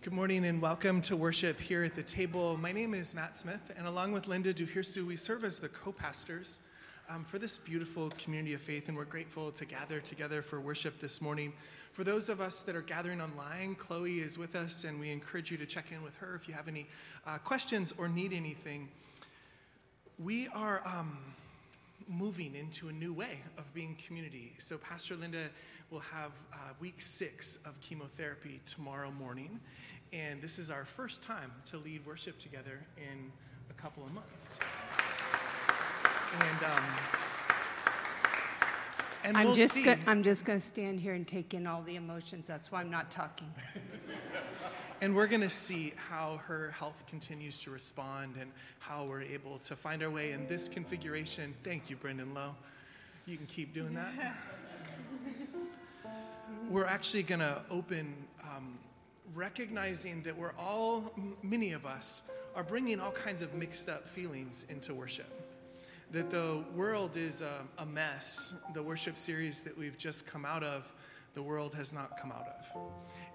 Good morning and welcome to worship here at the table. My name is Matt Smith, and along with Linda Duhirsu, we serve as the co pastors um, for this beautiful community of faith, and we're grateful to gather together for worship this morning. For those of us that are gathering online, Chloe is with us, and we encourage you to check in with her if you have any uh, questions or need anything. We are. Um, moving into a new way of being community. So, Pastor Linda will have uh, week six of chemotherapy tomorrow morning. And this is our first time to lead worship together in a couple of months. And, um, and I'm we'll just see. go- I'm just going to stand here and take in all the emotions. That's why I'm not talking. And we're going to see how her health continues to respond and how we're able to find our way in this configuration. Thank you, Brendan Lowe. You can keep doing that. we're actually going to open um, recognizing that we're all, many of us, are bringing all kinds of mixed up feelings into worship. That the world is a, a mess. The worship series that we've just come out of, the world has not come out of.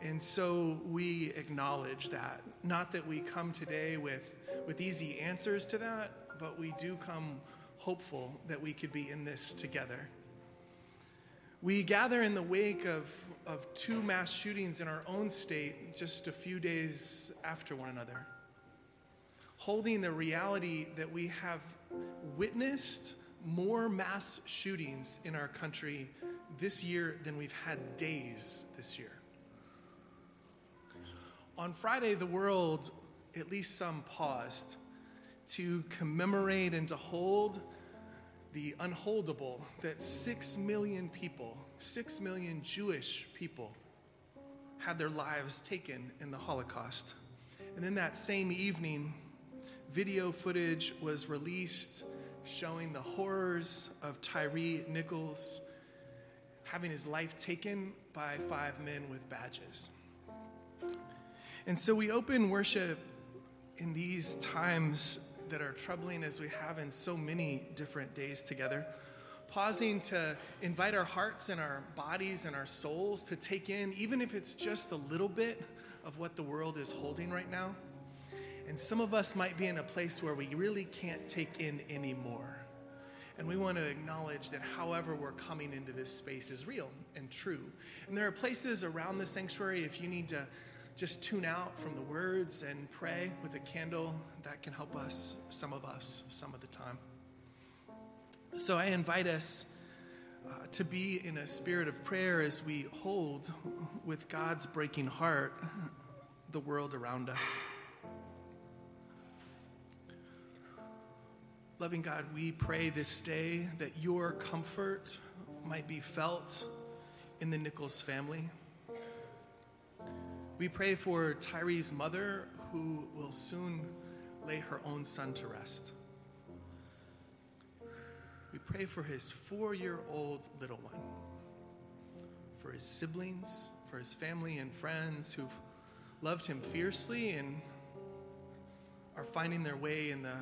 And so we acknowledge that. Not that we come today with, with easy answers to that, but we do come hopeful that we could be in this together. We gather in the wake of, of two mass shootings in our own state just a few days after one another, holding the reality that we have witnessed more mass shootings in our country this year than we've had days this year. On Friday, the world, at least some, paused to commemorate and to hold the unholdable that six million people, six million Jewish people, had their lives taken in the Holocaust. And then that same evening, video footage was released showing the horrors of Tyre Nichols having his life taken by five men with badges. And so we open worship in these times that are troubling as we have in so many different days together, pausing to invite our hearts and our bodies and our souls to take in, even if it's just a little bit of what the world is holding right now. And some of us might be in a place where we really can't take in anymore. And we want to acknowledge that however we're coming into this space is real and true. And there are places around the sanctuary if you need to just tune out from the words and pray with a candle that can help us, some of us, some of the time. So I invite us uh, to be in a spirit of prayer as we hold with God's breaking heart the world around us. Loving God, we pray this day that your comfort might be felt in the Nichols family. We pray for Tyre's mother, who will soon lay her own son to rest. We pray for his four year old little one, for his siblings, for his family and friends who've loved him fiercely and are finding their way in the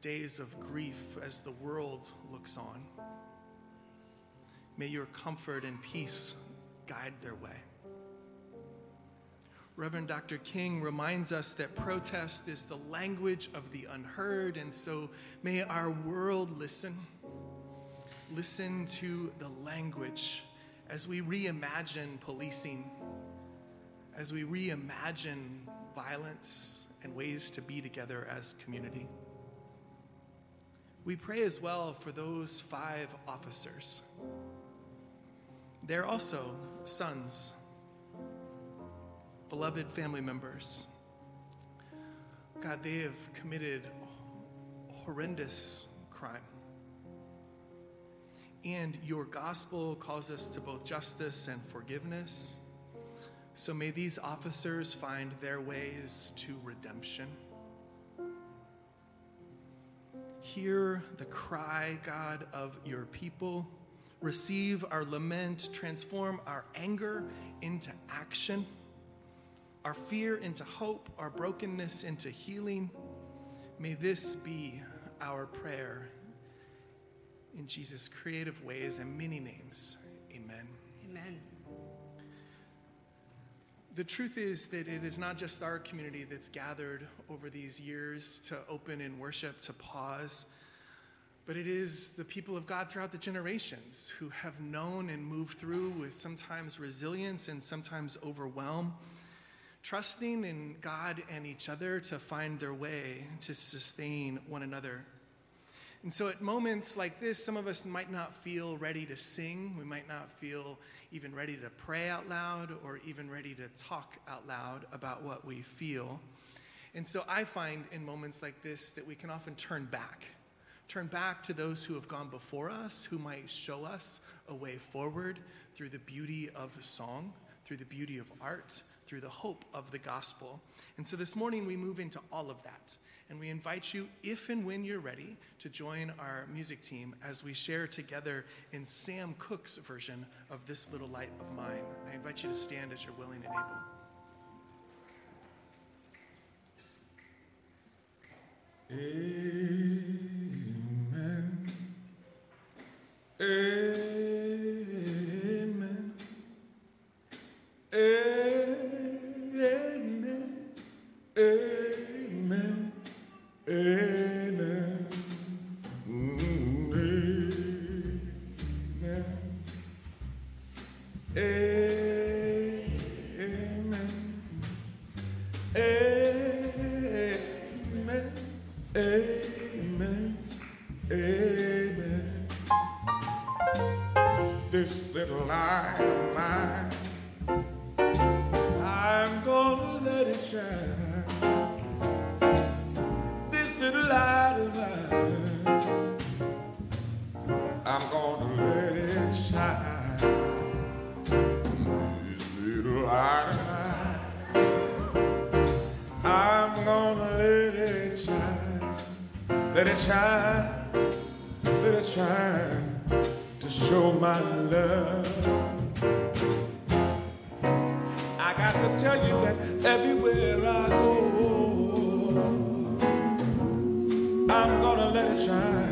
days of grief as the world looks on. May your comfort and peace guide their way. Reverend Dr. King reminds us that protest is the language of the unheard, and so may our world listen. Listen to the language as we reimagine policing, as we reimagine violence and ways to be together as community. We pray as well for those five officers. They're also sons, beloved family members. God, they have committed horrendous crime. And your gospel calls us to both justice and forgiveness. So may these officers find their ways to redemption. Hear the cry, God, of your people. Receive our lament, transform our anger into action, our fear into hope, our brokenness into healing. May this be our prayer in Jesus' creative ways and many names. Amen. Amen. the truth is that it is not just our community that's gathered over these years to open in worship, to pause, but it is the people of God throughout the generations who have known and moved through with sometimes resilience and sometimes overwhelm, trusting in God and each other to find their way to sustain one another. And so, at moments like this, some of us might not feel ready to sing. We might not feel even ready to pray out loud or even ready to talk out loud about what we feel. And so, I find in moments like this that we can often turn back. Turn back to those who have gone before us, who might show us a way forward through the beauty of song, through the beauty of art, through the hope of the gospel. And so this morning we move into all of that. And we invite you, if and when you're ready, to join our music team as we share together in Sam Cooke's version of This Little Light of Mine. I invite you to stand as you're willing and able. Amen. Amen. Amen. Amen. Amen. Mm, Amen. Amen. Amen. Amen. Amen. This little light shine, let it shine to show my love. To tell you that everywhere I go, I'm gonna let it shine.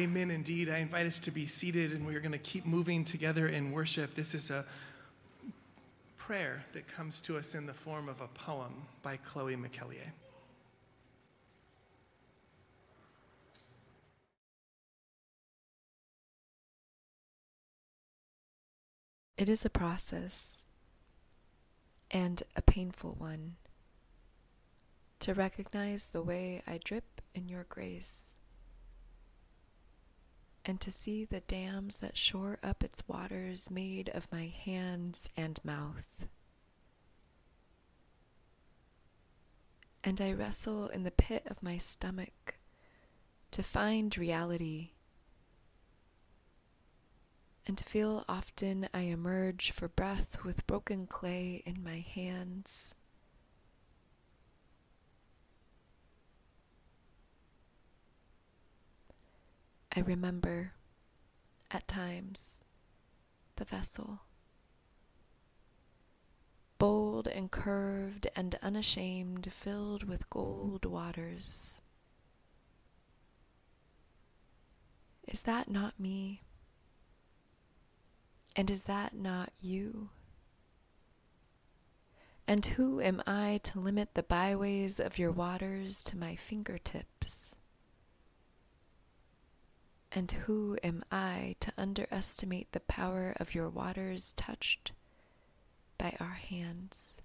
Amen indeed. I invite us to be seated and we're going to keep moving together in worship. This is a prayer that comes to us in the form of a poem by Chloe McKellier. It is a process and a painful one to recognize the way I drip in your grace and to see the dams that shore up its waters made of my hands and mouth. And I wrestle in the pit of my stomach to find reality and feel often I emerge for breath with broken clay in my hands. I remember, at times, the vessel. Bold and curved and unashamed, filled with gold waters. Is that not me? And is that not you? And who am I to limit the byways of your waters to my fingertips? And who am I to underestimate the power of your waters touched by our hands?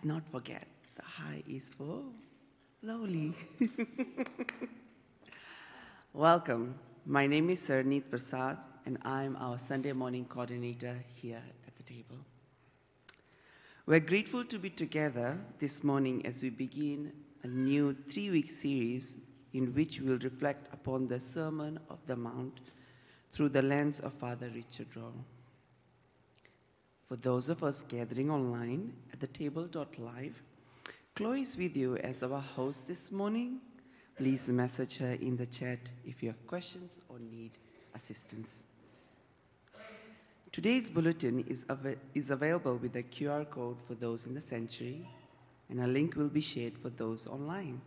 Let's not forget the high is for lowly. Welcome. My name is Sarneet Prasad, and I'm our Sunday morning coordinator here at the table. We're grateful to be together this morning as we begin a new three week series in which we'll reflect upon the Sermon of the Mount through the lens of Father Richard Rohr. For those of us gathering online at the table.live, Chloe is with you as our host this morning. Please message her in the chat if you have questions or need assistance. Today's bulletin is, av- is available with a QR code for those in the sanctuary, and a link will be shared for those online.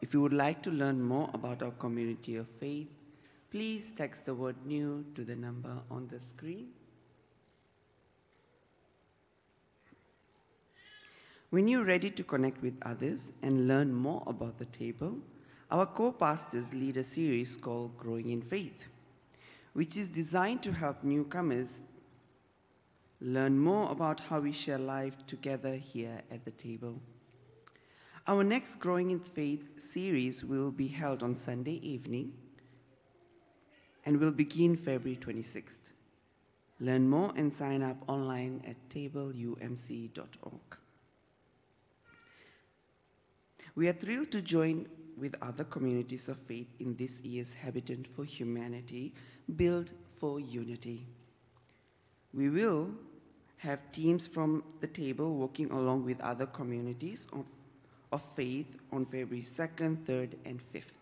If you would like to learn more about our community of faith, please text the word new to the number on the screen. When you're ready to connect with others and learn more about the table, our co pastors lead a series called Growing in Faith, which is designed to help newcomers learn more about how we share life together here at the table. Our next Growing in Faith series will be held on Sunday evening and will begin February 26th. Learn more and sign up online at tableumc.org. We are thrilled to join with other communities of faith in this year's Habitat for Humanity Build for Unity. We will have teams from the table working along with other communities of, of faith on February 2nd, 3rd, and 5th.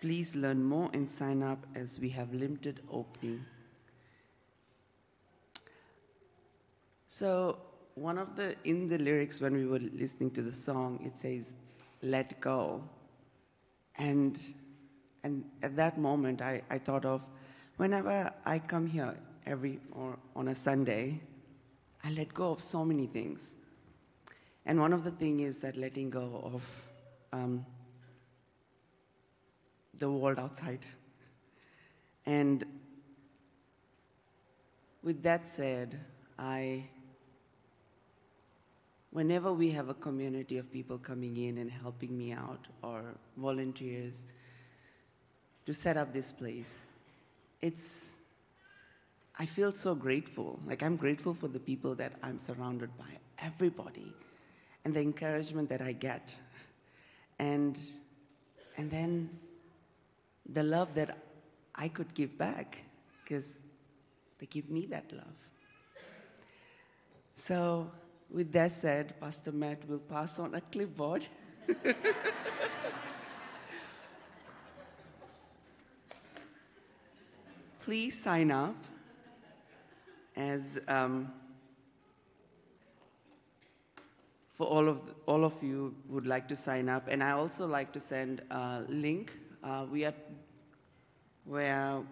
Please learn more and sign up as we have limited opening. So, one of the in the lyrics when we were listening to the song, it says, "Let go," and and at that moment, I, I thought of whenever I come here every or on a Sunday, I let go of so many things, and one of the things is that letting go of um, the world outside. And with that said, I whenever we have a community of people coming in and helping me out or volunteers to set up this place, it's I feel so grateful. Like I'm grateful for the people that I'm surrounded by, everybody, and the encouragement that I get. And and then the love that I could give back because they give me that love. So, with that said, Pastor Matt will pass on a clipboard. Please sign up as um, for all of all of you would like to sign up, and I also like to send a link. Uh, we are where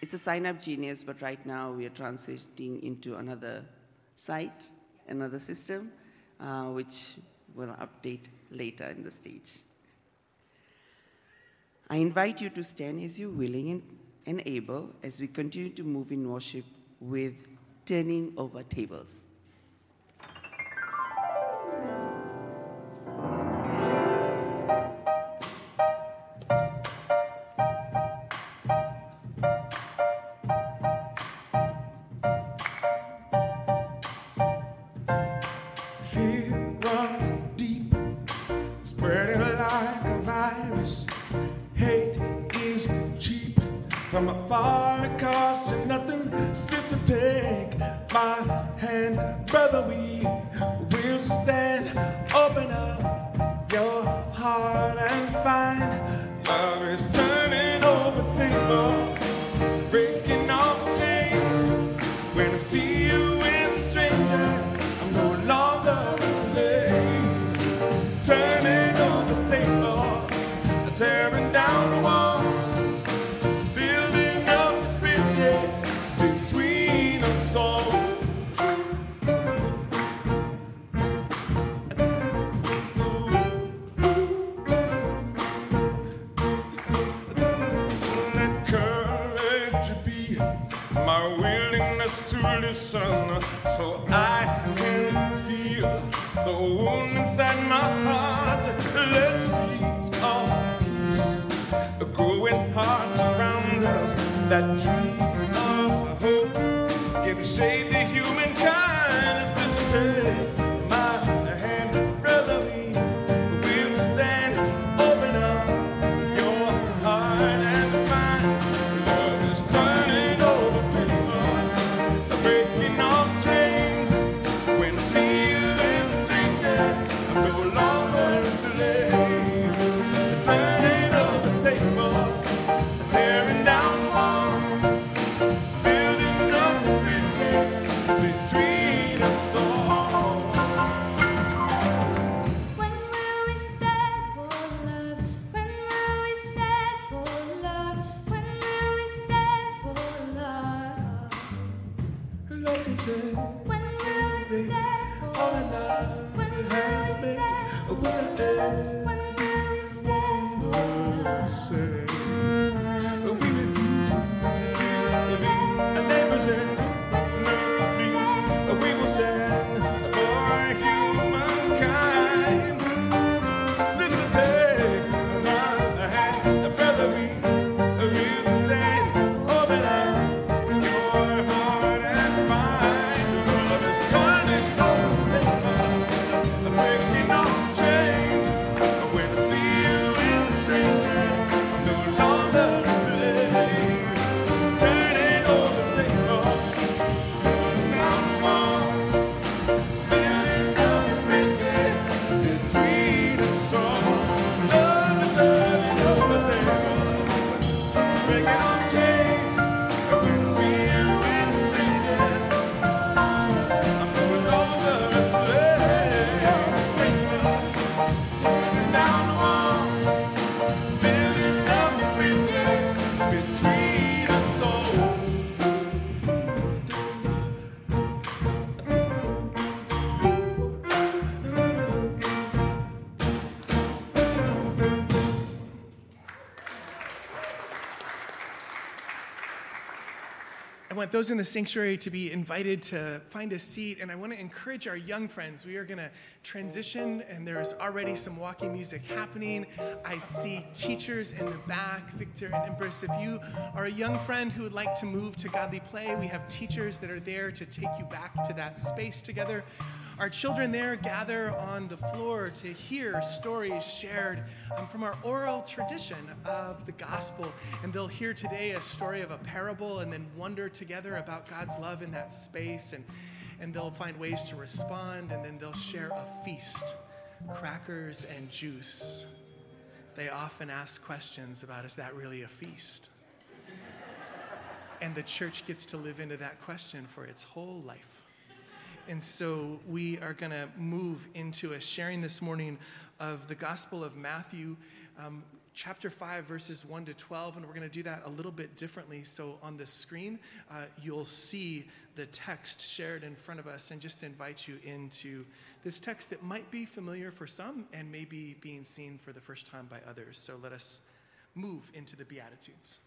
it's a sign up genius, but right now we are transiting into another site, another system, uh, which will update later in the stage. I invite you to stand as you're willing and able as we continue to move in worship with turning over tables. Breaking off chains. When I see that trees of hope give shade tables, breaking off those in the sanctuary to be invited to find a seat, and I want to encourage our young friends. We are going to transition, and there's already some walking music happening. I see teachers in the back, Victor and Empress. If you are a young friend who would like to move to Godly Play, we have teachers that are there to take you back to that space together. Our children there gather on the floor to hear stories shared um, from our oral tradition of the gospel. And they'll hear today a story of a parable and then wonder together about God's love in that space. And, and they'll find ways to respond, and then they'll share a feast crackers and juice. They often ask questions about is that really a feast? And the church gets to live into that question for its whole life. And so we are going to move into a sharing this morning of the Gospel of Matthew, um, chapter 5, verses 1 to 12. And we're going to do that a little bit differently. So on the screen, uh, you'll see the text shared in front of us and just invite you into this text that might be familiar for some and maybe being seen for the first time by others. So let us move into the Beatitudes.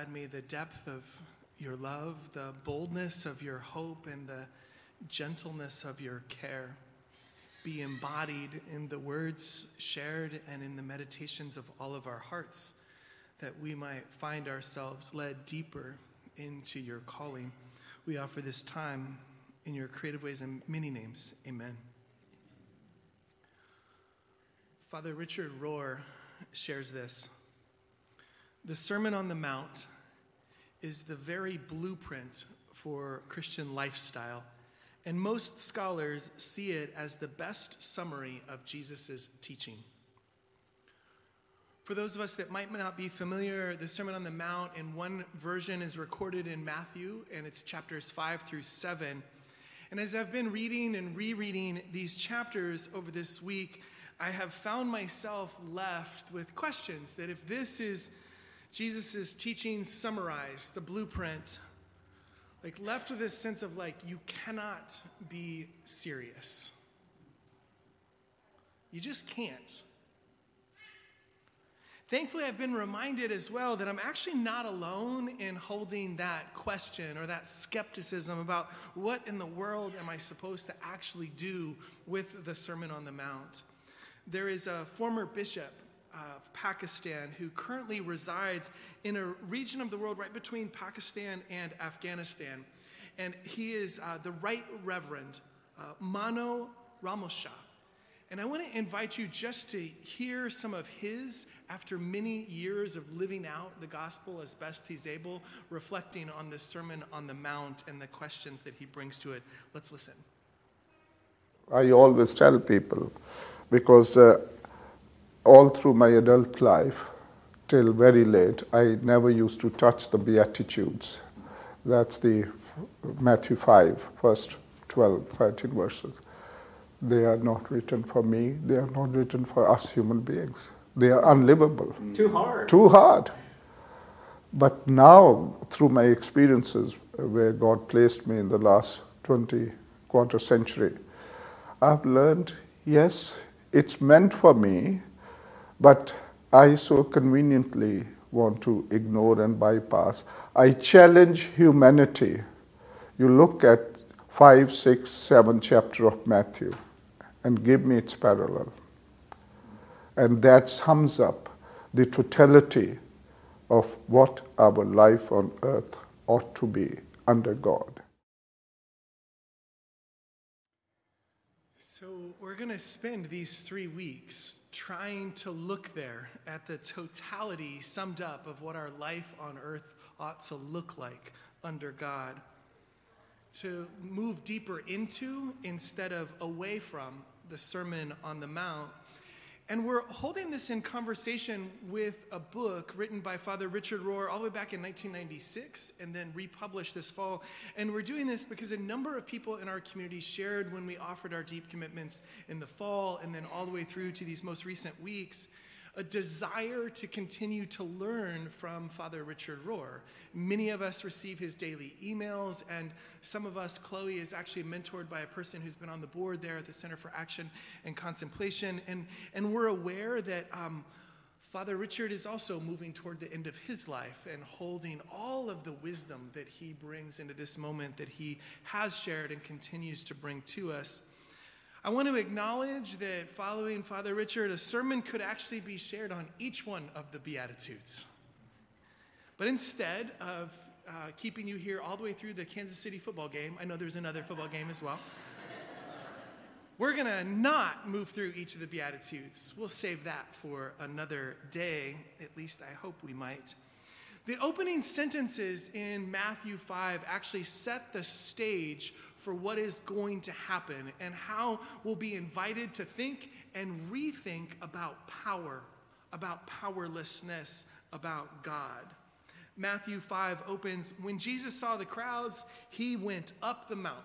God, may the depth of your love, the boldness of your hope, and the gentleness of your care be embodied in the words shared and in the meditations of all of our hearts, that we might find ourselves led deeper into your calling. We offer this time in your creative ways and many names. Amen. Father Richard Rohr shares this. The Sermon on the Mount is the very blueprint for Christian lifestyle, and most scholars see it as the best summary of Jesus' teaching. For those of us that might not be familiar, the Sermon on the Mount in one version is recorded in Matthew, and it's chapters 5 through 7. And as I've been reading and rereading these chapters over this week, I have found myself left with questions that if this is Jesus' teaching summarized, the blueprint, like left with this sense of like, you cannot be serious. You just can't. Thankfully, I've been reminded as well that I'm actually not alone in holding that question or that skepticism about what in the world am I supposed to actually do with the Sermon on the Mount. There is a former bishop of Pakistan who currently resides in a region of the world right between Pakistan and Afghanistan. And he is uh, the Right Reverend uh, Mano Rumalshah. And I want to invite you just to hear some of his, after many years of living out the gospel as best he's able, reflecting on the Sermon on the Mount and the questions that he brings to it. Let's listen. I always tell people because uh, all through my adult life, till very late, I never used to touch the Beatitudes. That's the Matthew 5, first 12, 13 verses. They are not written for me, they are not written for us human beings. They are unlivable. Mm. Too hard. Too hard. But now, through my experiences uh, where God placed me in the last 20 quarter century, I've learned yes, it's meant for me, but I so conveniently want to ignore and bypass. I challenge humanity. You look at 5, 6, 7 chapter of Matthew and give me its parallel. And that sums up the totality of what our life on earth ought to be under God. So, we're going to spend these three weeks trying to look there at the totality summed up of what our life on earth ought to look like under God. To move deeper into instead of away from the Sermon on the Mount. And we're holding this in conversation with a book written by Father Richard Rohr all the way back in 1996 and then republished this fall. And we're doing this because a number of people in our community shared when we offered our deep commitments in the fall and then all the way through to these most recent weeks a desire to continue to learn from Father Richard Rohr. Many of us receive his daily emails, and some of us, Chloe is actually mentored by a person who's been on the board there at the Center for Action and Contemplation. And, and we're aware that um, Father Richard is also moving toward the end of his life and holding all of the wisdom that he brings into this moment that he has shared and continues to bring to us. I want to acknowledge that following Father Richard, a sermon could actually be shared on each one of the Beatitudes. But instead of uh, keeping you here all the way through the Kansas City football game, I know there's another football game as well. We're going to not move through each of the Beatitudes. We'll save that for another day. At least I hope we might. The opening sentences in Matthew 5 actually set the stage for what is going to happen and how we'll be invited to think and rethink about power, about powerlessness, about God. Matthew 5 opens When Jesus saw the crowds, he went up the mountain.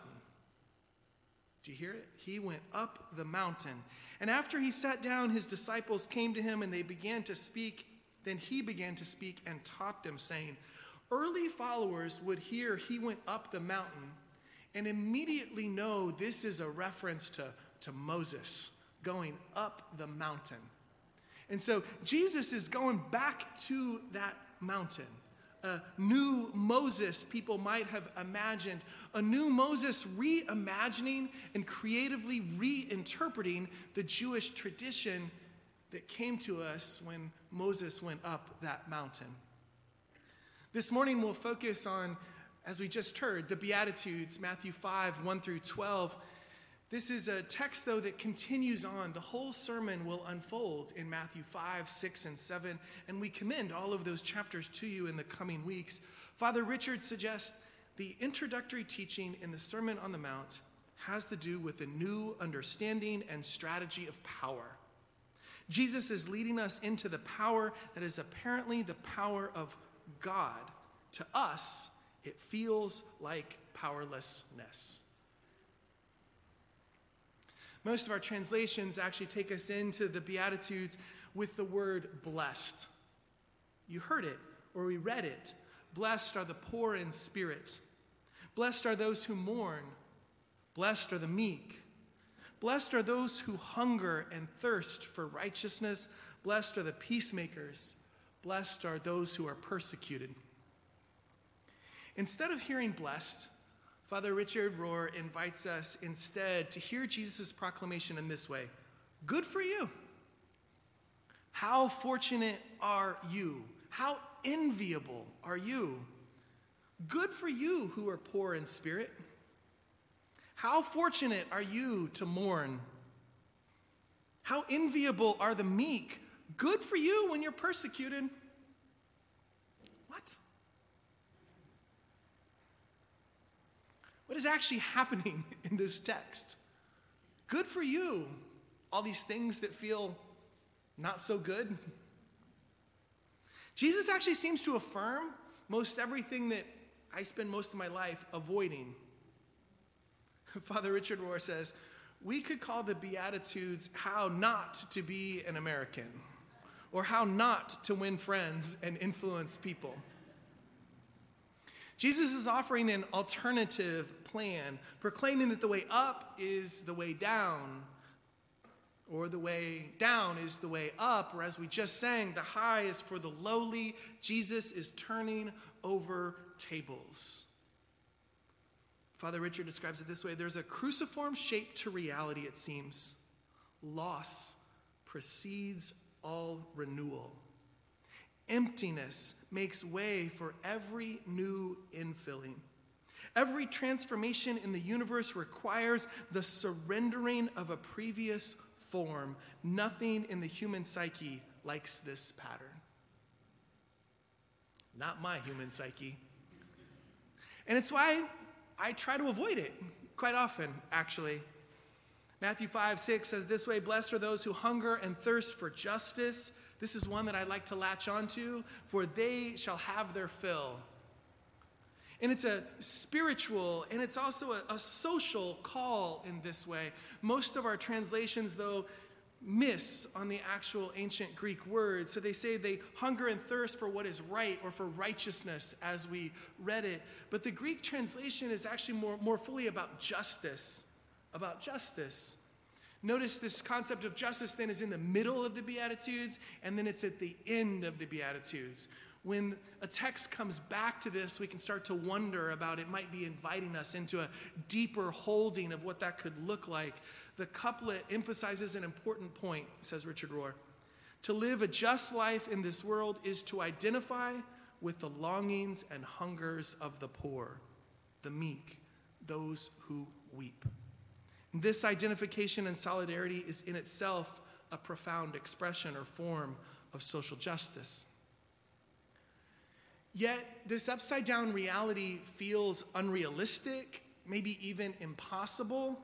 Do you hear it? He went up the mountain. And after he sat down, his disciples came to him and they began to speak. Then he began to speak and taught them, saying, Early followers would hear he went up the mountain and immediately know this is a reference to, to Moses going up the mountain. And so Jesus is going back to that mountain a new Moses people might have imagined, a new Moses reimagining and creatively reinterpreting the Jewish tradition that came to us when Moses went up that mountain. This morning we'll focus on, as we just heard, the Beatitudes, Matthew 5, 1 through 12. This is a text, though, that continues on. The whole sermon will unfold in Matthew 5, 6, and 7, and we commend all of those chapters to you in the coming weeks. Father Richard suggests the introductory teaching in the Sermon on the Mount has to do with the new understanding and strategy of power. Jesus is leading us into the power that is apparently the power of God. To us, it feels like powerlessness. Most of our translations actually take us into the Beatitudes with the word blessed. You heard it, or we read it. Blessed are the poor in spirit. Blessed are those who mourn. Blessed are the meek. Blessed are those who hunger and thirst for righteousness. Blessed are the peacemakers. Blessed are those who are persecuted. Instead of hearing blessed, Father Richard Rohr invites us instead to hear Jesus' proclamation in this way Good for you. How fortunate are you? How enviable are you? Good for you who are poor in spirit. How fortunate are you to mourn? How enviable are the meek? Good for you when you're persecuted. What? What is actually happening in this text? Good for you. All these things that feel not so good. Jesus actually seems to affirm most everything that I spend most of my life avoiding. Father Richard Rohr says, we could call the Beatitudes how not to be an American, or how not to win friends and influence people. Jesus is offering an alternative plan, proclaiming that the way up is the way down, or the way down is the way up, or as we just sang, the high is for the lowly. Jesus is turning over tables. Father Richard describes it this way there's a cruciform shape to reality, it seems. Loss precedes all renewal. Emptiness makes way for every new infilling. Every transformation in the universe requires the surrendering of a previous form. Nothing in the human psyche likes this pattern. Not my human psyche. And it's why I try to avoid it quite often, actually. Matthew 5, 6 says this way Blessed are those who hunger and thirst for justice. This is one that I like to latch onto, for they shall have their fill. And it's a spiritual and it's also a, a, social call in this way. Most of our translations, though, miss on the actual ancient Greek word. So they say they hunger and thirst for what is right or for righteousness as we read it. But the Greek translation is actually more, more fully about justice. About justice. Notice this concept of justice then is in the middle of the Beatitudes, and then it's at the end of the Beatitudes. When a text comes back to this, we can start to wonder about it might be inviting us into a deeper holding of what that could look like. The couplet emphasizes an important point, says Richard Rohr. To live a just life in this world is to identify with the longings and hungers of the poor, the meek, those who weep. This identification and solidarity is in itself a profound expression or form of social justice. Yet, this upside down reality feels unrealistic, maybe even impossible.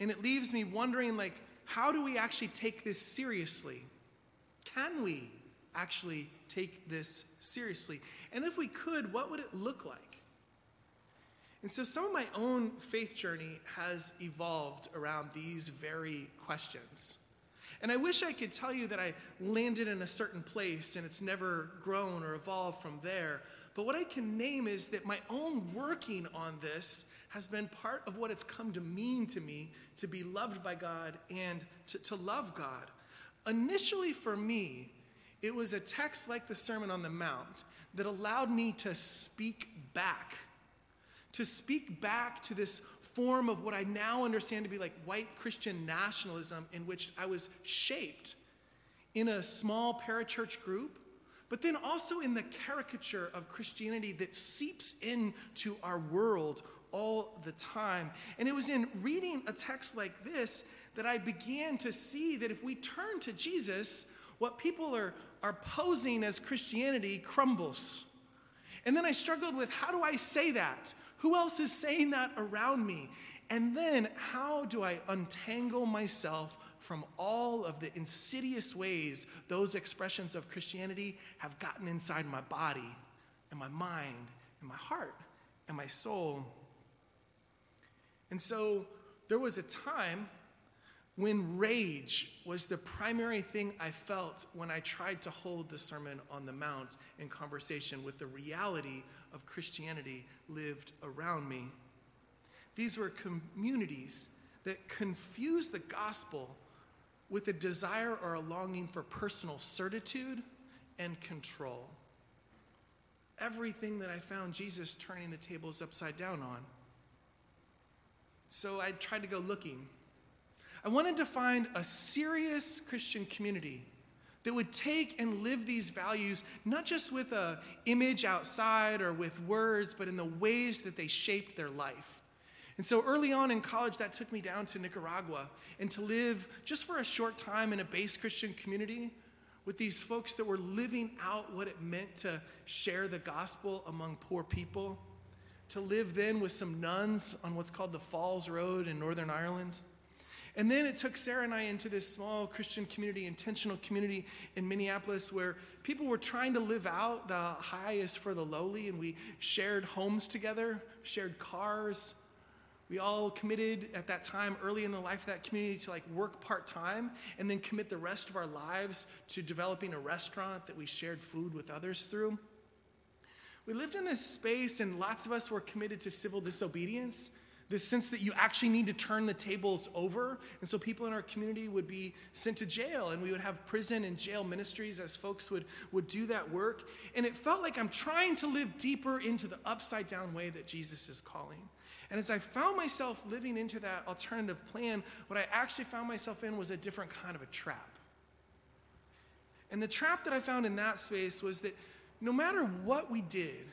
And it leaves me wondering like, how do we actually take this seriously? Can we actually take this seriously? And if we could, what would it look like? And so some of my own faith journey has evolved around these very questions. And I wish I could tell you that I landed in a certain place and it's never grown or evolved from there. But what I can name is that my own working on this has been part of what it's come to mean to me to be loved by God and to, to love God. Initially, for me, it was a text like the Sermon on the Mount that allowed me to speak back, to speak back to this form of what I now understand to be like white Christian nationalism, in which I was shaped in a small parachurch group, but then also in the caricature of Christianity that seeps into our world all the time. And it was in reading a text like this that I began to see that if we turn to Jesus, what people are, are posing as Christianity crumbles. And then I struggled with how do I say that? Who else is saying that around me? And then how do I untangle myself from all of the insidious ways those expressions of Christianity have gotten inside my body and my mind and my heart and my soul? And so there was a time when rage was the primary thing I felt when I tried to hold the Sermon on the Mount in conversation with the reality of Christianity lived around me. These were communities that confused the gospel with a desire or a longing for personal certitude and control. Everything that I found Jesus turning the tables upside down on. So I tried to go looking. I wanted to find a serious Christian community that would take and live these values not just with a image outside or with words but in the ways that they shaped their life. And so early on in college that took me down to nicaragua and to live just for a short time in a base christian community with these folks that were living out what it meant to share the gospel among poor people to live then with some nuns on what's called the falls road in northern ireland and then it took Sarah and I into this small Christian community, intentional community in Minneapolis, where people were trying to live out the highest for the lowly, and we shared homes together, shared cars. We all committed at that time, early in the life of that community, to like work part time and then commit the rest of our lives to developing a restaurant that we shared food with others through. We lived in this space, and lots of us were committed to civil disobedience this sense that you actually need to turn the tables over. And so people in our community would be sent to jail, and we would have prison and jail ministries as folks would, would do that work. And it felt like I'm trying to live deeper into the upside down way that Jesus is calling. And as I found myself living into that alternative plan, what I actually found myself in was a different kind of a trap. And the trap that I found in that space was that no matter what we did,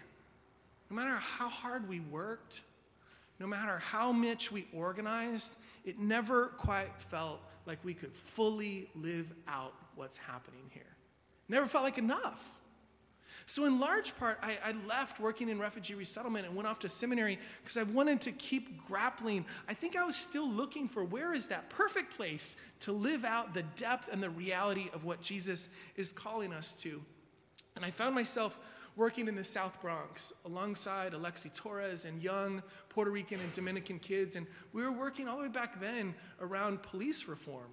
no matter how hard we worked, no matter how much we organized, it never quite felt like we could fully live out what's happening here. Never felt like enough. So, in large part, I, I, left working in refugee resettlement and went off to seminary because I wanted to keep grappling. I think I was still looking for where is that perfect place to live out the depth and the reality of what Jesus is calling us to. And I found myself working in the South Bronx alongside Alexie Torres and young Puerto Rican and Dominican kids. And we were working all the way back then around police reform.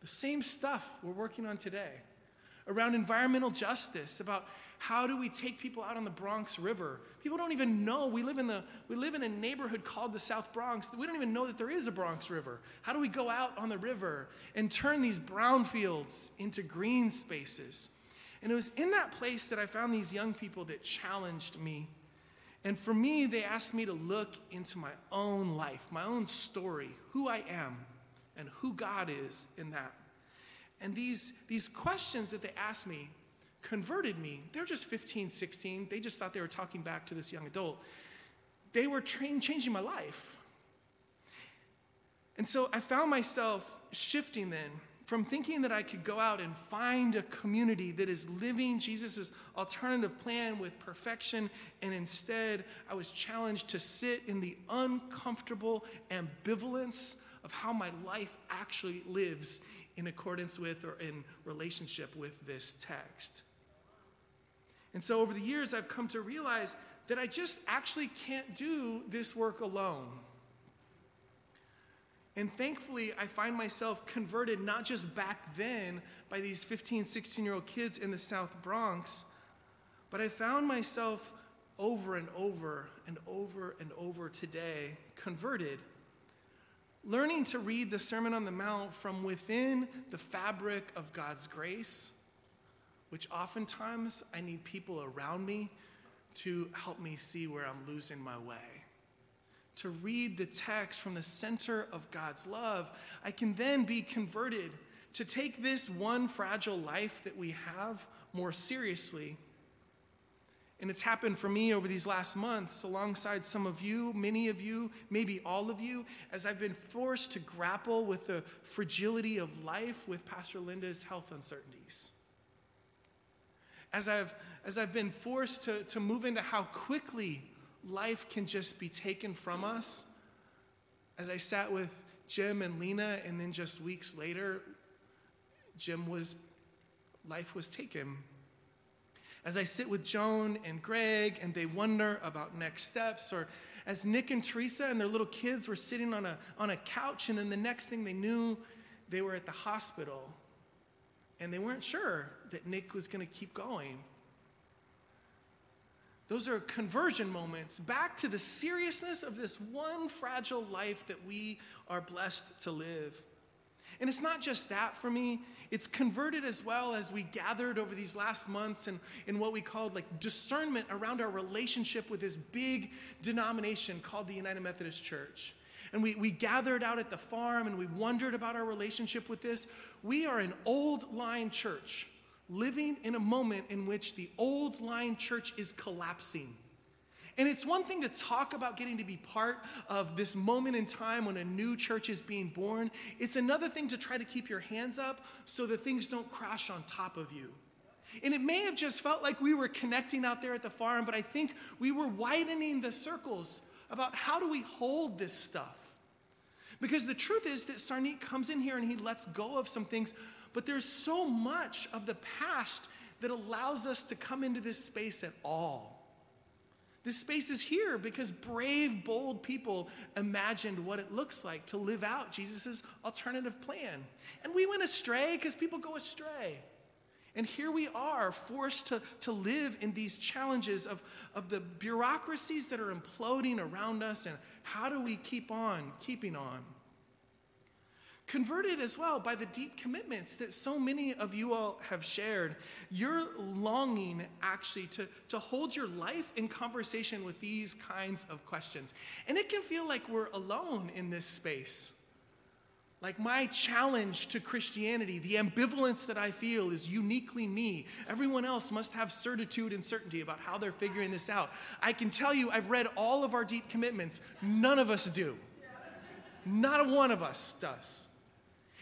The same stuff we're working on today around environmental justice, about how do we take people out on the Bronx River. People don't even know we live in the we live in a neighborhood called the South Bronx. We don't even know that there is a Bronx River. How do we go out on the river and turn these brown fields into green spaces? And it was in that place that I found these young people that challenged me. And for me, they asked me to look into my own life, my own story, who I am, and who God is in that. And these, these questions that they asked me converted me. They're just 15, 16. They just thought they were talking back to this young adult. They were train, changing my life. And so I found myself shifting then from thinking that I could go out and find a community that is living Jesus' alternative plan with perfection, and instead I was challenged to sit in the uncomfortable ambivalence of how my life actually lives in accordance with or in relationship with this text. And so over the years, I've come to realize that I just actually can't do this work alone. And thankfully, I find myself converted not just back then by these 15, 16 year old kids in the South Bronx, but I found myself over and over and over and over today converted, learning to read the Sermon on the Mount from within the fabric of God's grace, which oftentimes I need people around me to help me see where I'm losing my way. To read the text from the center of God's love, I can then be converted to take this one fragile life that we have more seriously. And it's happened for me over these last months, alongside some of you, many of you, maybe all of you, as I've been forced to grapple with the fragility of life with Pastor Linda's health uncertainties. As I've, as I've been forced to, to move into how quickly life can just be taken from us, as I sat with Jim and Lena, and then just weeks later, Jim was, life was taken. As I sit with Joan and Greg and they wonder about next steps, or as Nick and Teresa and their little kids were sitting on a, on a couch, and then the next thing they knew, they were at the hospital and they weren't sure that Nick was going to keep going. Those are conversion moments back to the seriousness of this one fragile life that we are blessed to live. And it's not just that for me, it's converted as well as we gathered over these last months and in what we called like discernment around our relationship with this big denomination called the United Methodist Church. And we, we gathered out at the farm and we wondered about our relationship with this. We are an old line church living in a moment in which the old line church is collapsing. And it's one thing to talk about getting to be part of this moment in time when a new church is being born. It's another thing to try to keep your hands up so that things don't crash on top of you. And it may have just felt like we were connecting out there at the farm, but I think we were widening the circles about how do we hold this stuff. Because the truth is that Sarneet comes in here and he lets go of some things, but there's so much of the past that allows us to come into this space at all. This space is here because brave, bold people imagined what it looks like to live out Jesus' alternative plan. And we went astray because people go astray. And here we are, forced to, to live in these challenges of, of the bureaucracies that are imploding around us, and how do we keep on keeping on? Converted as well by the deep commitments that so many of you all have shared. You're longing actually to, to hold your life in conversation with these kinds of questions. And it can feel like we're alone in this space. Like my challenge to Christianity, the ambivalence that I feel is uniquely me. Everyone else must have certitude and certainty about how they're figuring this out. I can tell you, I've read all of our deep commitments. None of us do. Not a one of us does.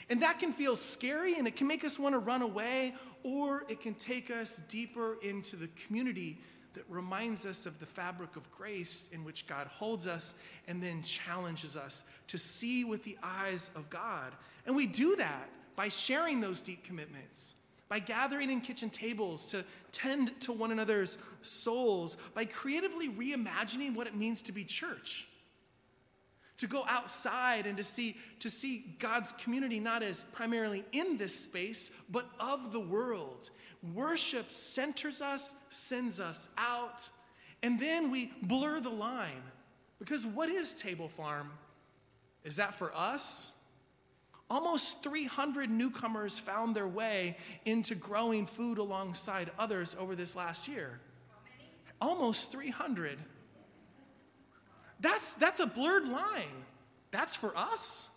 And that can feel scary and it can make us want to run away, or it can take us deeper into the community that reminds us of the fabric of grace in which God holds us and then challenges us to see with the eyes of God. And we do that by sharing those deep commitments, by gathering in kitchen tables to tend to one another's souls, by creatively reimagining what it means to be church to go outside and to see to see God's community not as primarily in this space but of the world. Worship centers us, sends us out, and then we blur the line. Because what is Table Farm? Is that for us? Almost 300 newcomers found their way into growing food alongside others over this last year. Almost 300. That's, that's a blurred line. That's for us.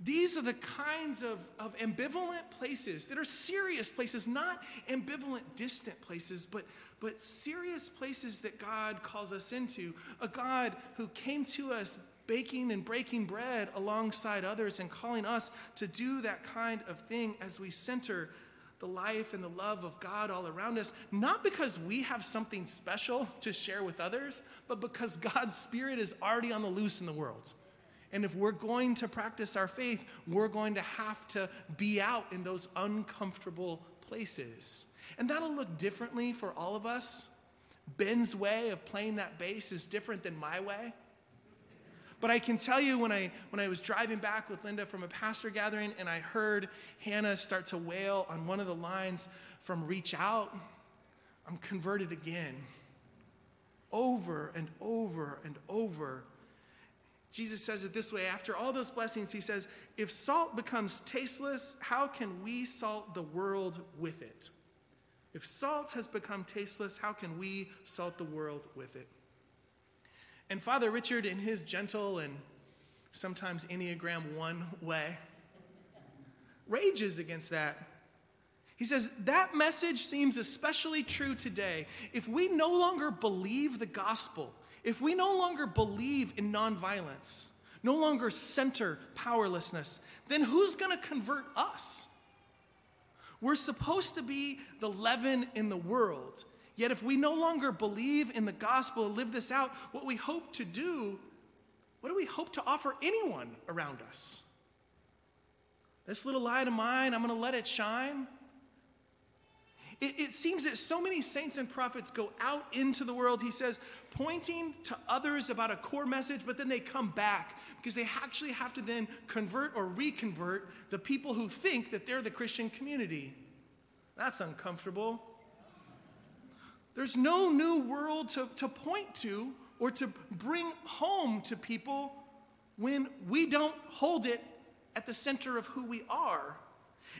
These are the kinds of, of ambivalent places that are serious places, not ambivalent, distant places, but, but serious places that God calls us into. A God who came to us baking and breaking bread alongside others and calling us to do that kind of thing as we center the life and the love of God all around us, not because we have something special to share with others, but because God's Spirit is already on the loose in the world. And if we're going to practice our faith, we're going to have to be out in those uncomfortable places. And that'll look differently for all of us. Ben's way of playing that bass is different than my way. But I can tell you when I, when I was driving back with Linda from a pastor gathering and I heard Hannah start to wail on one of the lines from Reach Out, I'm converted again. Over and over and over. Jesus says it this way after all those blessings, he says, If salt becomes tasteless, how can we salt the world with it? If salt has become tasteless, how can we salt the world with it? And Father Richard, in his gentle and sometimes Enneagram 1 way, rages against that. He says, That message seems especially true today. If we no longer believe the gospel, if we no longer believe in nonviolence, no longer center powerlessness, then who's going to convert us? We're supposed to be the leaven in the world. Yet, if we no longer believe in the gospel and live this out, what we hope to do, what do we hope to offer anyone around us? This little light of mine, I'm going to let it shine. It, it, seems that so many saints and prophets go out into the world, he says, pointing to others about a core message, but then they come back because they actually have to then convert or reconvert the people who think that they're the Christian community. That's uncomfortable. There's no new world to, to point to or to bring home to people when we don't hold it at the center of who we are.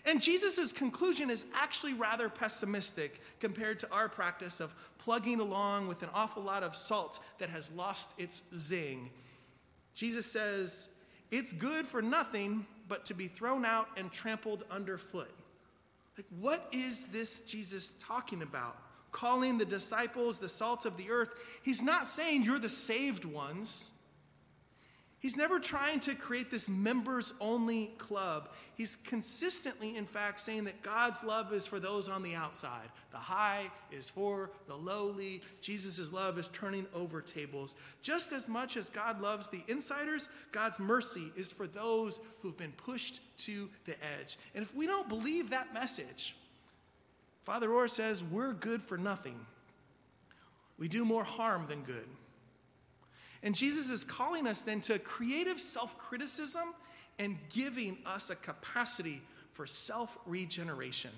And Jesus' conclusion is actually rather pessimistic compared to our practice of plugging along with an awful lot of salt that has lost its zing. Jesus says, It's good for nothing but to be thrown out and trampled underfoot. Like, what is this Jesus talking about? Calling the disciples the salt of the earth. He's not saying you're the saved ones. He's never trying to create this members only club. He's consistently, in fact, saying that God's love is for those on the outside. The high is for the lowly. Jesus' love is turning over tables. Just as much as God loves the insiders, God's mercy is for those who've been pushed to the edge. And if we don't believe that message, Father Rohr says we're good for nothing. We do more harm than good. And Jesus is calling us then to creative self criticism and giving us a capacity for self regeneration.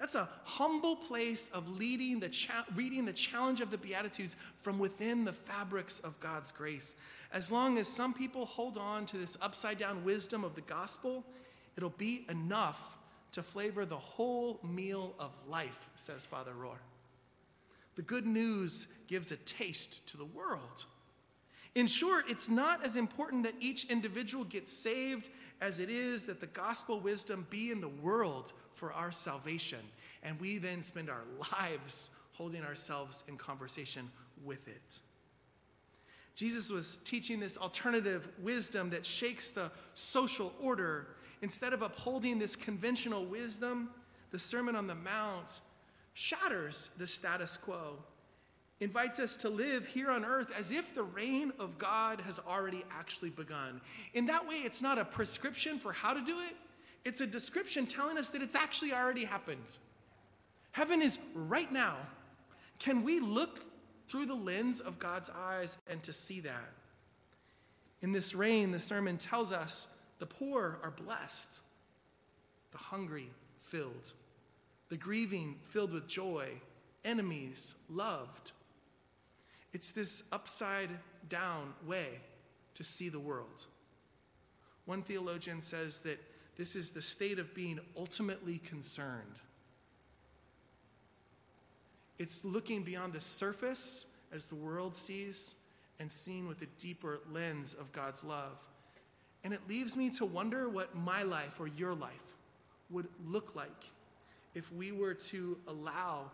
That's a humble place of leading the cha- reading the challenge of the Beatitudes from within the fabrics of God's grace. As long as some people hold on to this upside down wisdom of the gospel, it'll be enough to flavor the whole meal of life, says Father Rohr. The good news gives a taste to the world. In short, it's not as important that each individual gets saved as it is that the gospel wisdom be in the world for our salvation. And we then spend our lives holding ourselves in conversation with it. Jesus was teaching this alternative wisdom that shakes the social order. Instead of upholding this conventional wisdom, the Sermon on the Mount shatters the status quo invites us to live here on earth as if the reign of God has already actually begun. In that way, it's not a prescription for how to do it, it's a description telling us that it's actually already happened. Heaven is right now. Can we look through the lens of God's eyes and to see that? In this reign, the sermon tells us the poor are blessed, the hungry filled, the grieving filled with joy, enemies loved. It's this upside down way to see the world. One theologian says that this is the state of being ultimately concerned. It's looking beyond the surface as the world sees and seeing with a deeper lens of God's love. And it leaves me to wonder what my life or your life would look like if we were to allow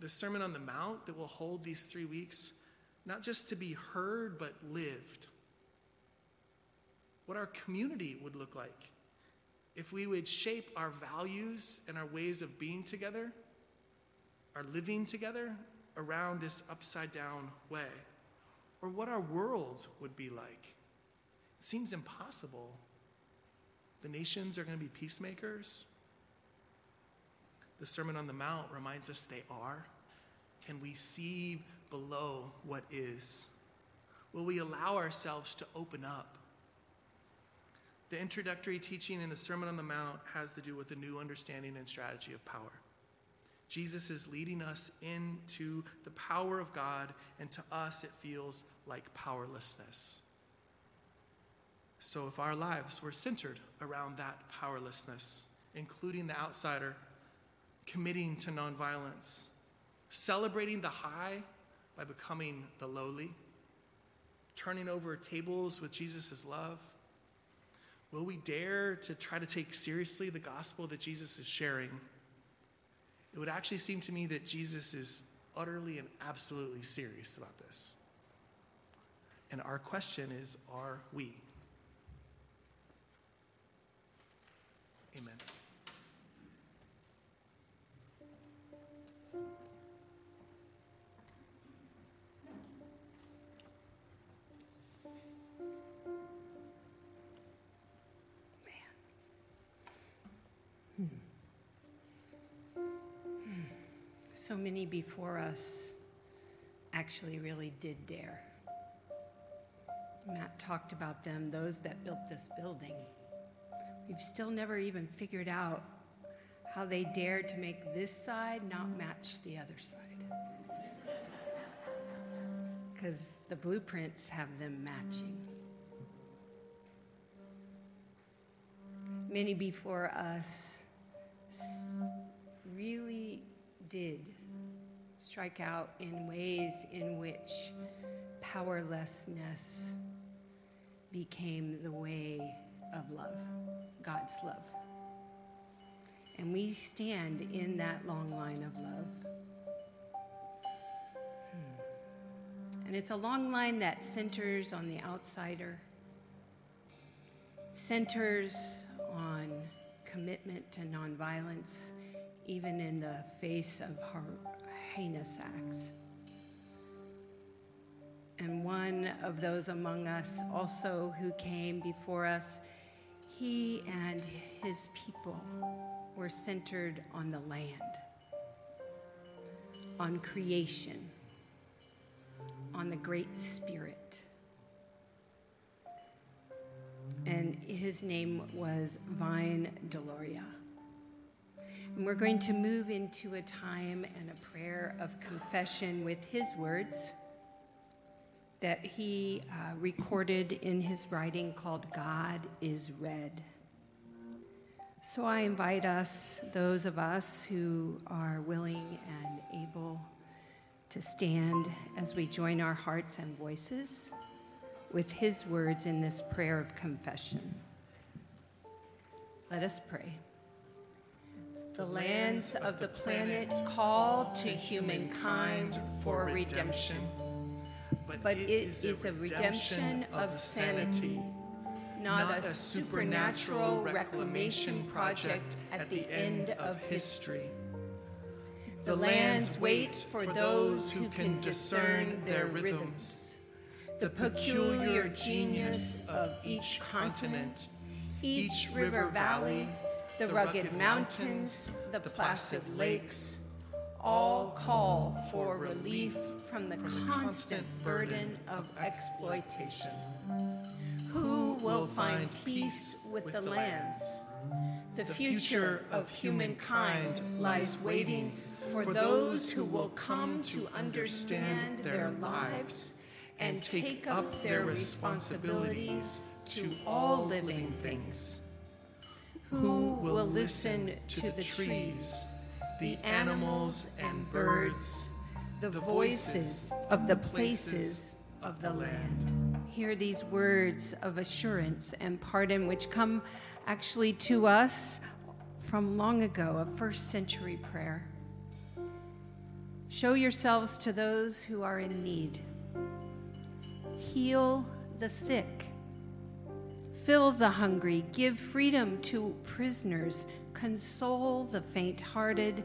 the Sermon on the Mount that will hold these three weeks not just to be heard, but lived. What our community would look like if we would shape our values and our ways of being together, our living together around this upside down way, or what our world would be like. It seems impossible. The nations are going to be peacemakers. The Sermon on the Mount reminds us they are. Can we see below what is? Will we allow ourselves to open up? The introductory teaching in the Sermon on the Mount has to do with the new understanding and strategy of power. Jesus is leading us into the power of God, and to us it feels like powerlessness. So if our lives were centered around that powerlessness, including the outsider, committing to nonviolence, celebrating the high by becoming the lowly, turning over tables with Jesus' love, will we dare to try to take seriously the gospel that Jesus is sharing? It would actually seem to me that Jesus is utterly and absolutely serious about this. And our question is are we? Amen. Hmm. So many before us actually really did dare. Matt talked about them, those that built this building. We've still never even figured out how they dared to make this side not match the other side. Because the blueprints have them matching. Many before us really did strike out in ways in which powerlessness became the way of love, God's love. And we stand in that long line of love. Hmm. And it's a long line that centers on the outsider, centers on commitment to nonviolence, even in the face of heinous acts. And one of those among us also who came before us, he and his people were centered on the land, on creation, on the Great Spirit. And his name was Vine Deloria. And we're going to move into a time and a prayer of confession with his words that he uh, recorded in his writing called God is Red. So I invite us, those of us who are willing and able to stand as we join our hearts and voices with his words in this prayer of confession. Let us pray. The lands of the planet call to humankind for redemption but it is a redemption of sanity, not a supernatural reclamation project at the end of history. The lands wait for those who can discern their rhythms, the peculiar genius of each continent, each river valley, the rugged mountains, the placid lakes, all call for relief from the constant burden of exploitation. Who will find peace with the lands? The future of humankind lies waiting for those who will come to understand their lives and take up their responsibilities to all living things. Who will listen to the trees, the animals and birds, the voices of the places of the land. Hear these words of assurance and pardon, which come actually to us from long ago, a first century prayer. Show yourselves to those who are in need. Heal the sick. Fill the hungry. Give freedom to prisoners. Console the faint hearted.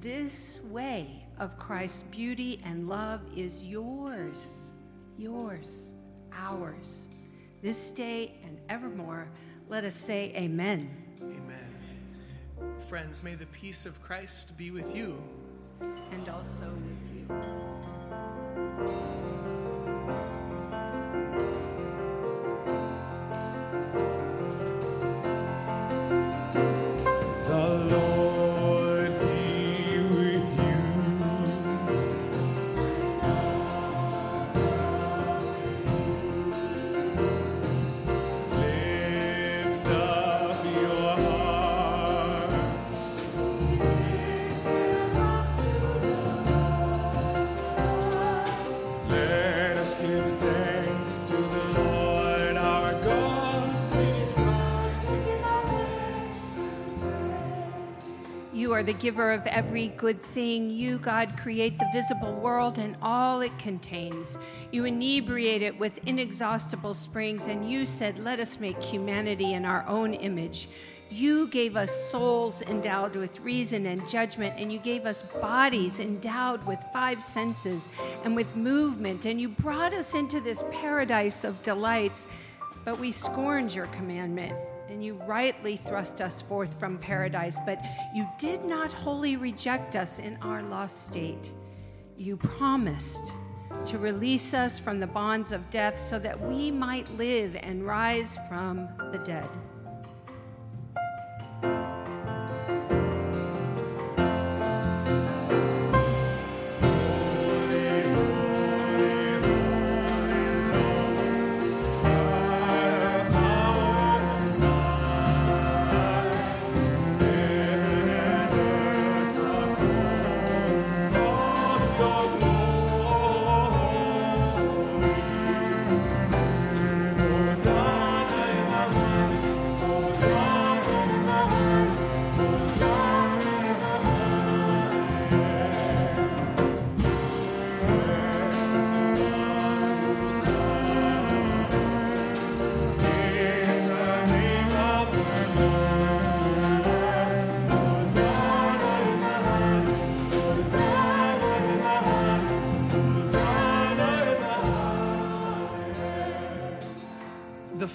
This way of Christ's beauty and love is yours, yours, ours. This day and evermore, let us say amen. Amen. Friends, may the peace of Christ be with you. And also with you. The giver of every good thing. You, God, create the visible world and all it contains. You inebriate it with inexhaustible springs, and you said, Let us make humanity in our own image. You gave us souls endowed with reason and judgment, and you gave us bodies endowed with five senses and with movement, and you brought us into this paradise of delights. But we scorned your commandment, and you rightly thrust us forth from paradise, but you did not wholly reject us in our lost state. You promised to release us from the bonds of death so that we might live and rise from the dead.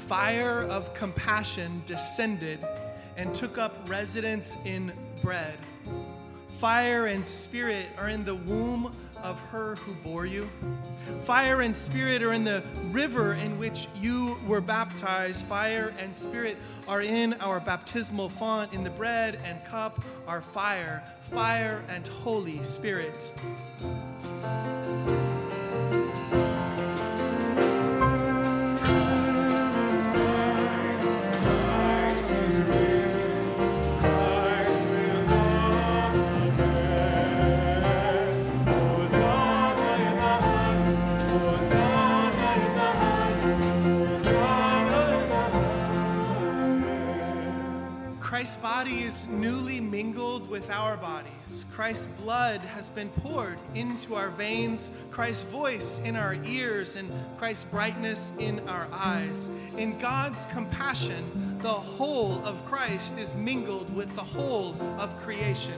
Fire of compassion descended and took up residence in bread. Fire and spirit are in the womb of her who bore you. Fire and spirit are in the river in which you were baptized. Fire and spirit are in our baptismal font. In the bread and cup are fire, fire and Holy Spirit. Christ's body is newly mingled with our bodies. Christ's blood has been poured into our veins, Christ's voice in our ears, and Christ's brightness in our eyes. In God's compassion, the whole of Christ is mingled with the whole of creation.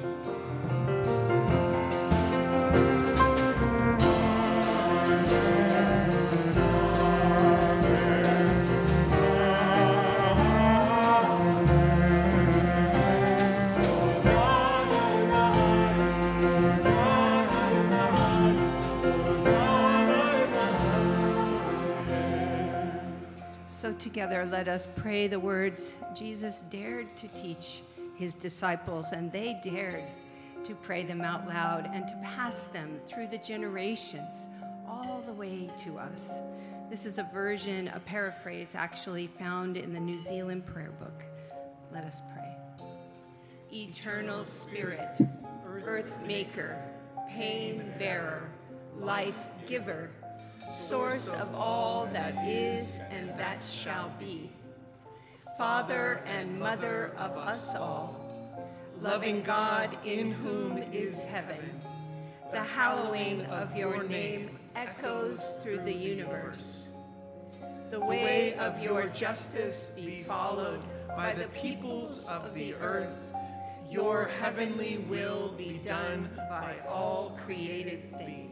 Together, let us pray the words Jesus dared to teach his disciples, and they dared to pray them out loud and to pass them through the generations all the way to us. This is a version, a paraphrase actually found in the New Zealand Prayer Book. Let us pray. Eternal Spirit, Earth Maker, Pain Bearer, Life Giver, source of all that is and that shall be. Father and Mother of us all, loving God in whom is heaven, the hallowing of your name echoes through the universe. The way of your justice be followed by the peoples of the earth. Your heavenly will be done by all created things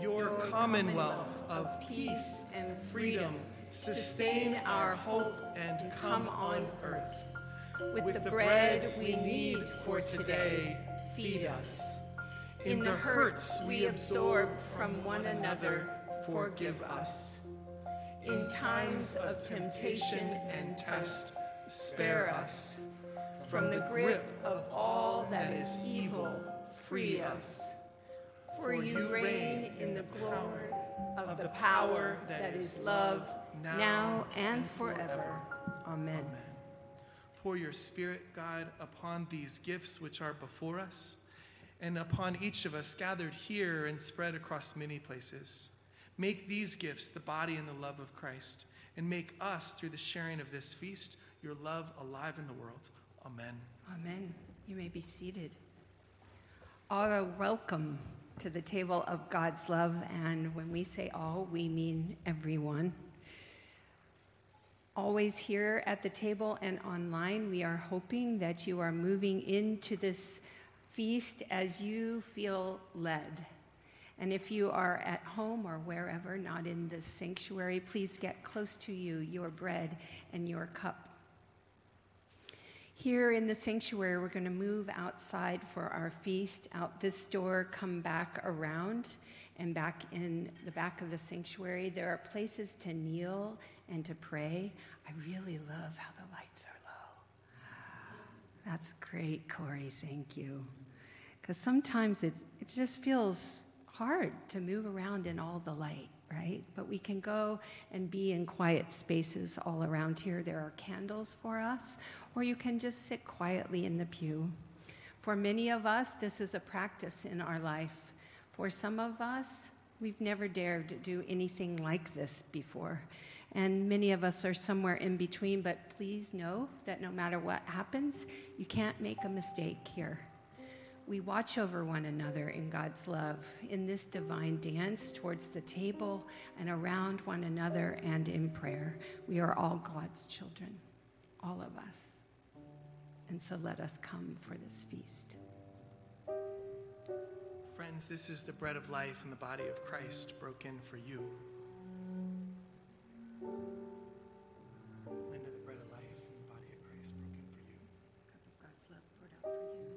Your commonwealth of peace and freedom sustain our hope and come on earth. With the bread we need for today, feed us. In the hurts we absorb from one another, forgive us. In times of temptation and test, spare us. From the grip of all that is evil, free us. For you reign in the glory of the power that is love, now and forever. Amen. Pour your Spirit, God, upon these gifts which are before us, and upon each of us gathered here and spread across many places. Make these gifts the body and the love of Christ, and make us, through the sharing of this feast, your love alive in the world. Amen. Amen. You may be seated. All are welcome to the table of God's love, and when we say all, we mean everyone. Always here at the table and online, we are hoping that you are moving into this feast as you feel led. And if you are at home or wherever, not in the sanctuary, please get close to you your bread and your cup. Here in the sanctuary, we're going to move outside for our feast, out this door, come back around, and back in the back of the sanctuary. There are places to kneel and to pray. I really love how the lights are low. That's great, Corey. Thank you. Because sometimes it's, it just feels hard to move around in all the light, right? But we can go and be in quiet spaces all around here. There are candles for us, or you can just sit quietly in the pew. For many of us, this is a practice in our life. For some of us, we've never dared to do anything like this before. And many of us are somewhere in between, but please know that no matter what happens, you can't make a mistake here. We watch over one another in God's love in this divine dance towards the table and around one another and in prayer. We are all God's children, all of us. And so let us come for this feast. Friends, this is the bread of life and the body of Christ broken for you. Linda, the bread of life and the body of Christ broken for you. Cup of God's love poured out for you,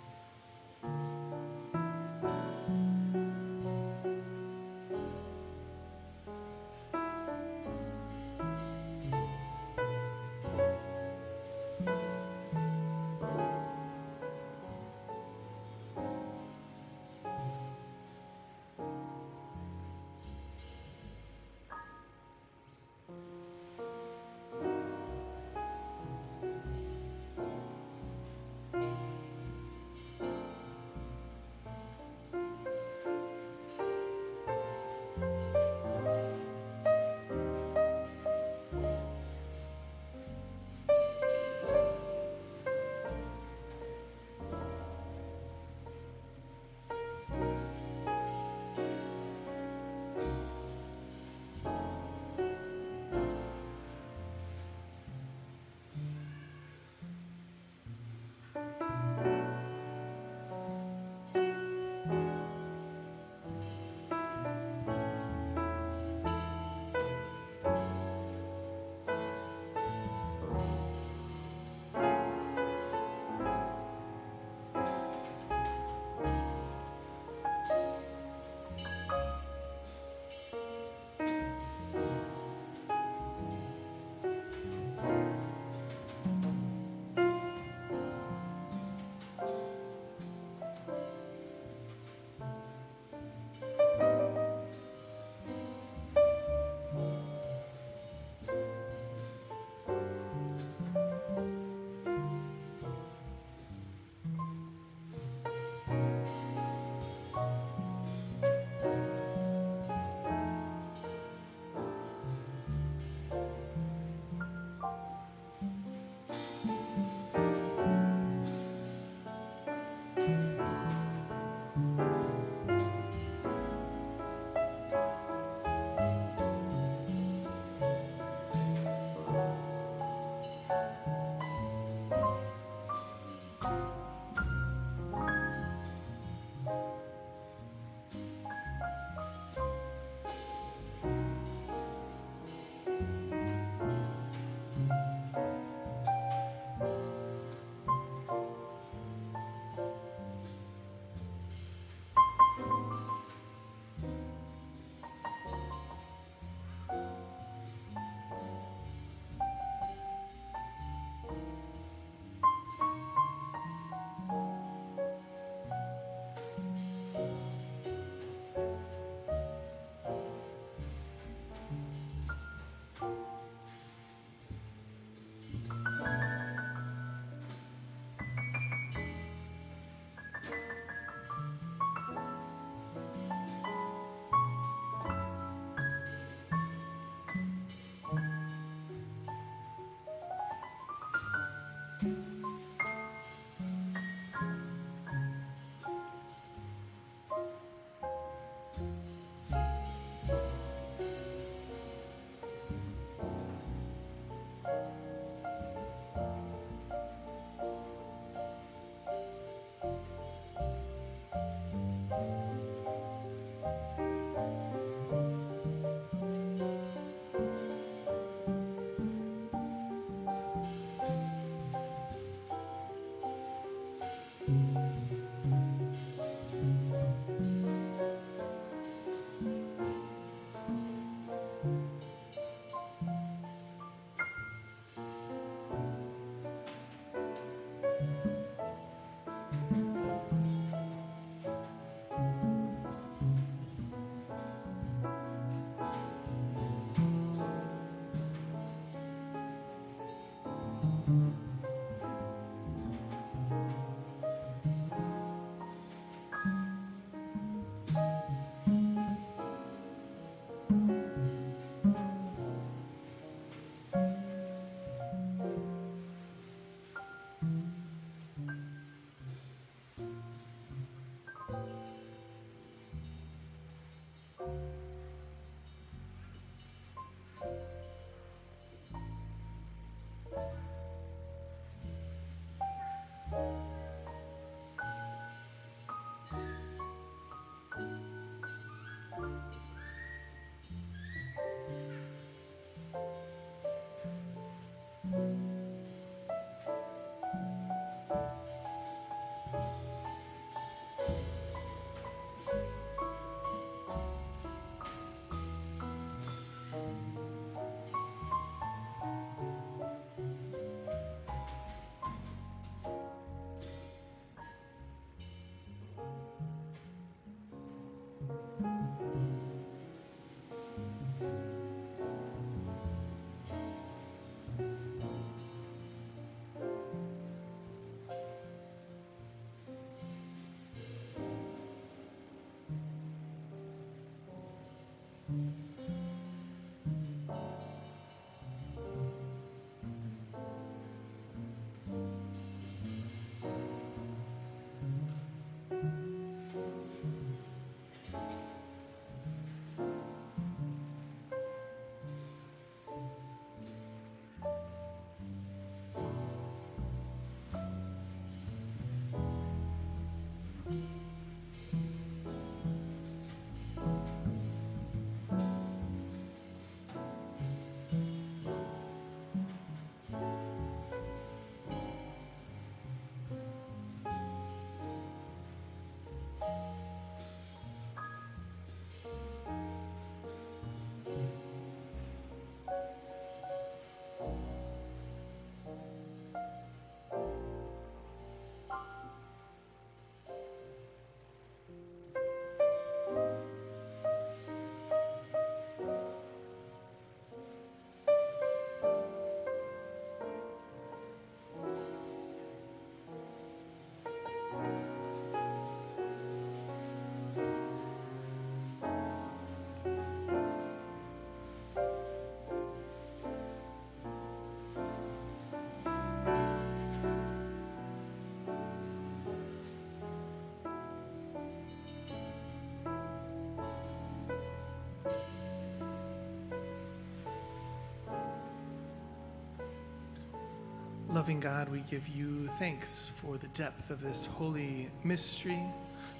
Loving God, we give you thanks for the depth of this holy mystery,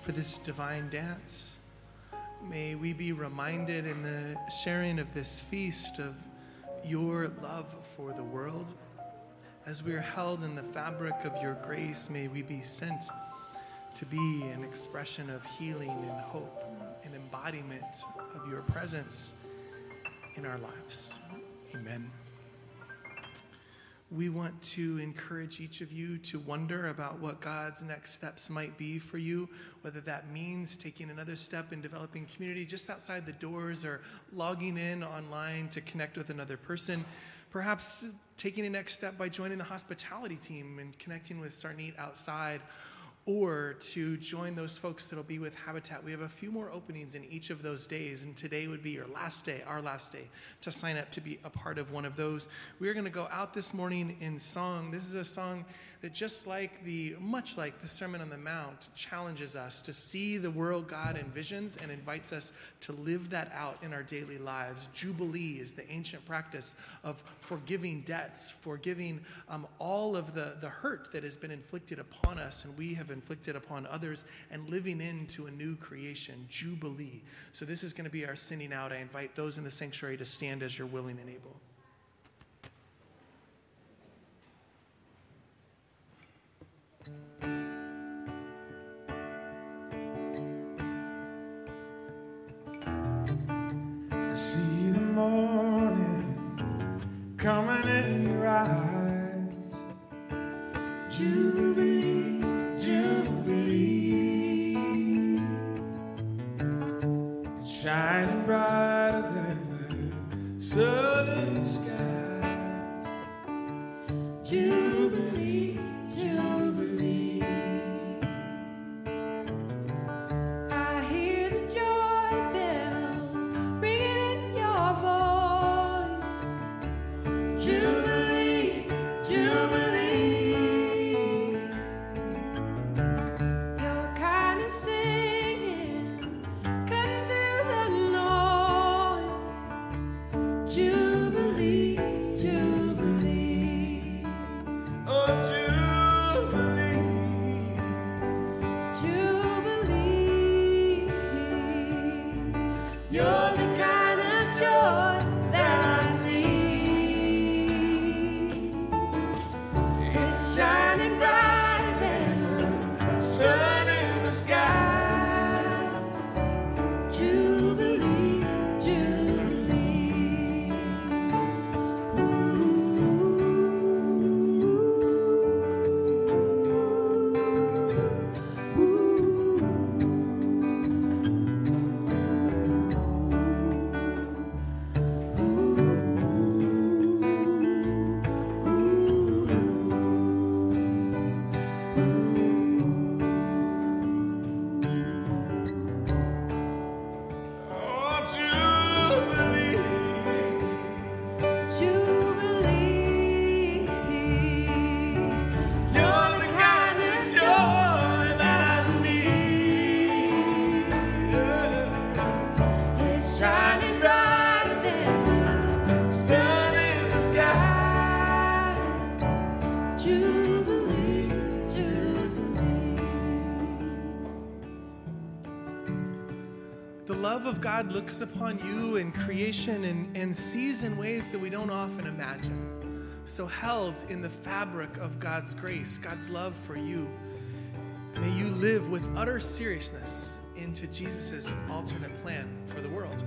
for this divine dance. May we be reminded in the sharing of this feast of your love for the world. As we are held in the fabric of your grace, may we be sent to be an expression of healing and hope, an embodiment of your presence in our lives. Amen. We want to encourage each of you to wonder about what God's next steps might be for you, whether that means taking another step in developing community just outside the doors or logging in online to connect with another person. Perhaps taking a next step by joining the hospitality team and connecting with Sarneet outside or to join those folks that'll be with Habitat. We have a few more openings in each of those days, and today would be your last day, our last day, to sign up to be a part of one of those. We are going to go out this morning in song. This is a song that, just like the, much like the Sermon on the Mount, challenges us to see the world God envisions and invites us to live that out in our daily lives. Jubilee is the ancient practice of forgiving debts, forgiving um, all of the, the hurt that has been inflicted upon us and we have inflicted upon others, and living into a new creation, Jubilee. So, this is going to be our sending out. I invite those in the sanctuary to stand as you're willing and able. I see the morning coming in your eyes. Jubilee. God looks upon you and creation and, and sees in ways that we don't often imagine. So, held in the fabric of God's grace, God's love for you, may you live with utter seriousness into Jesus' alternate plan for the world.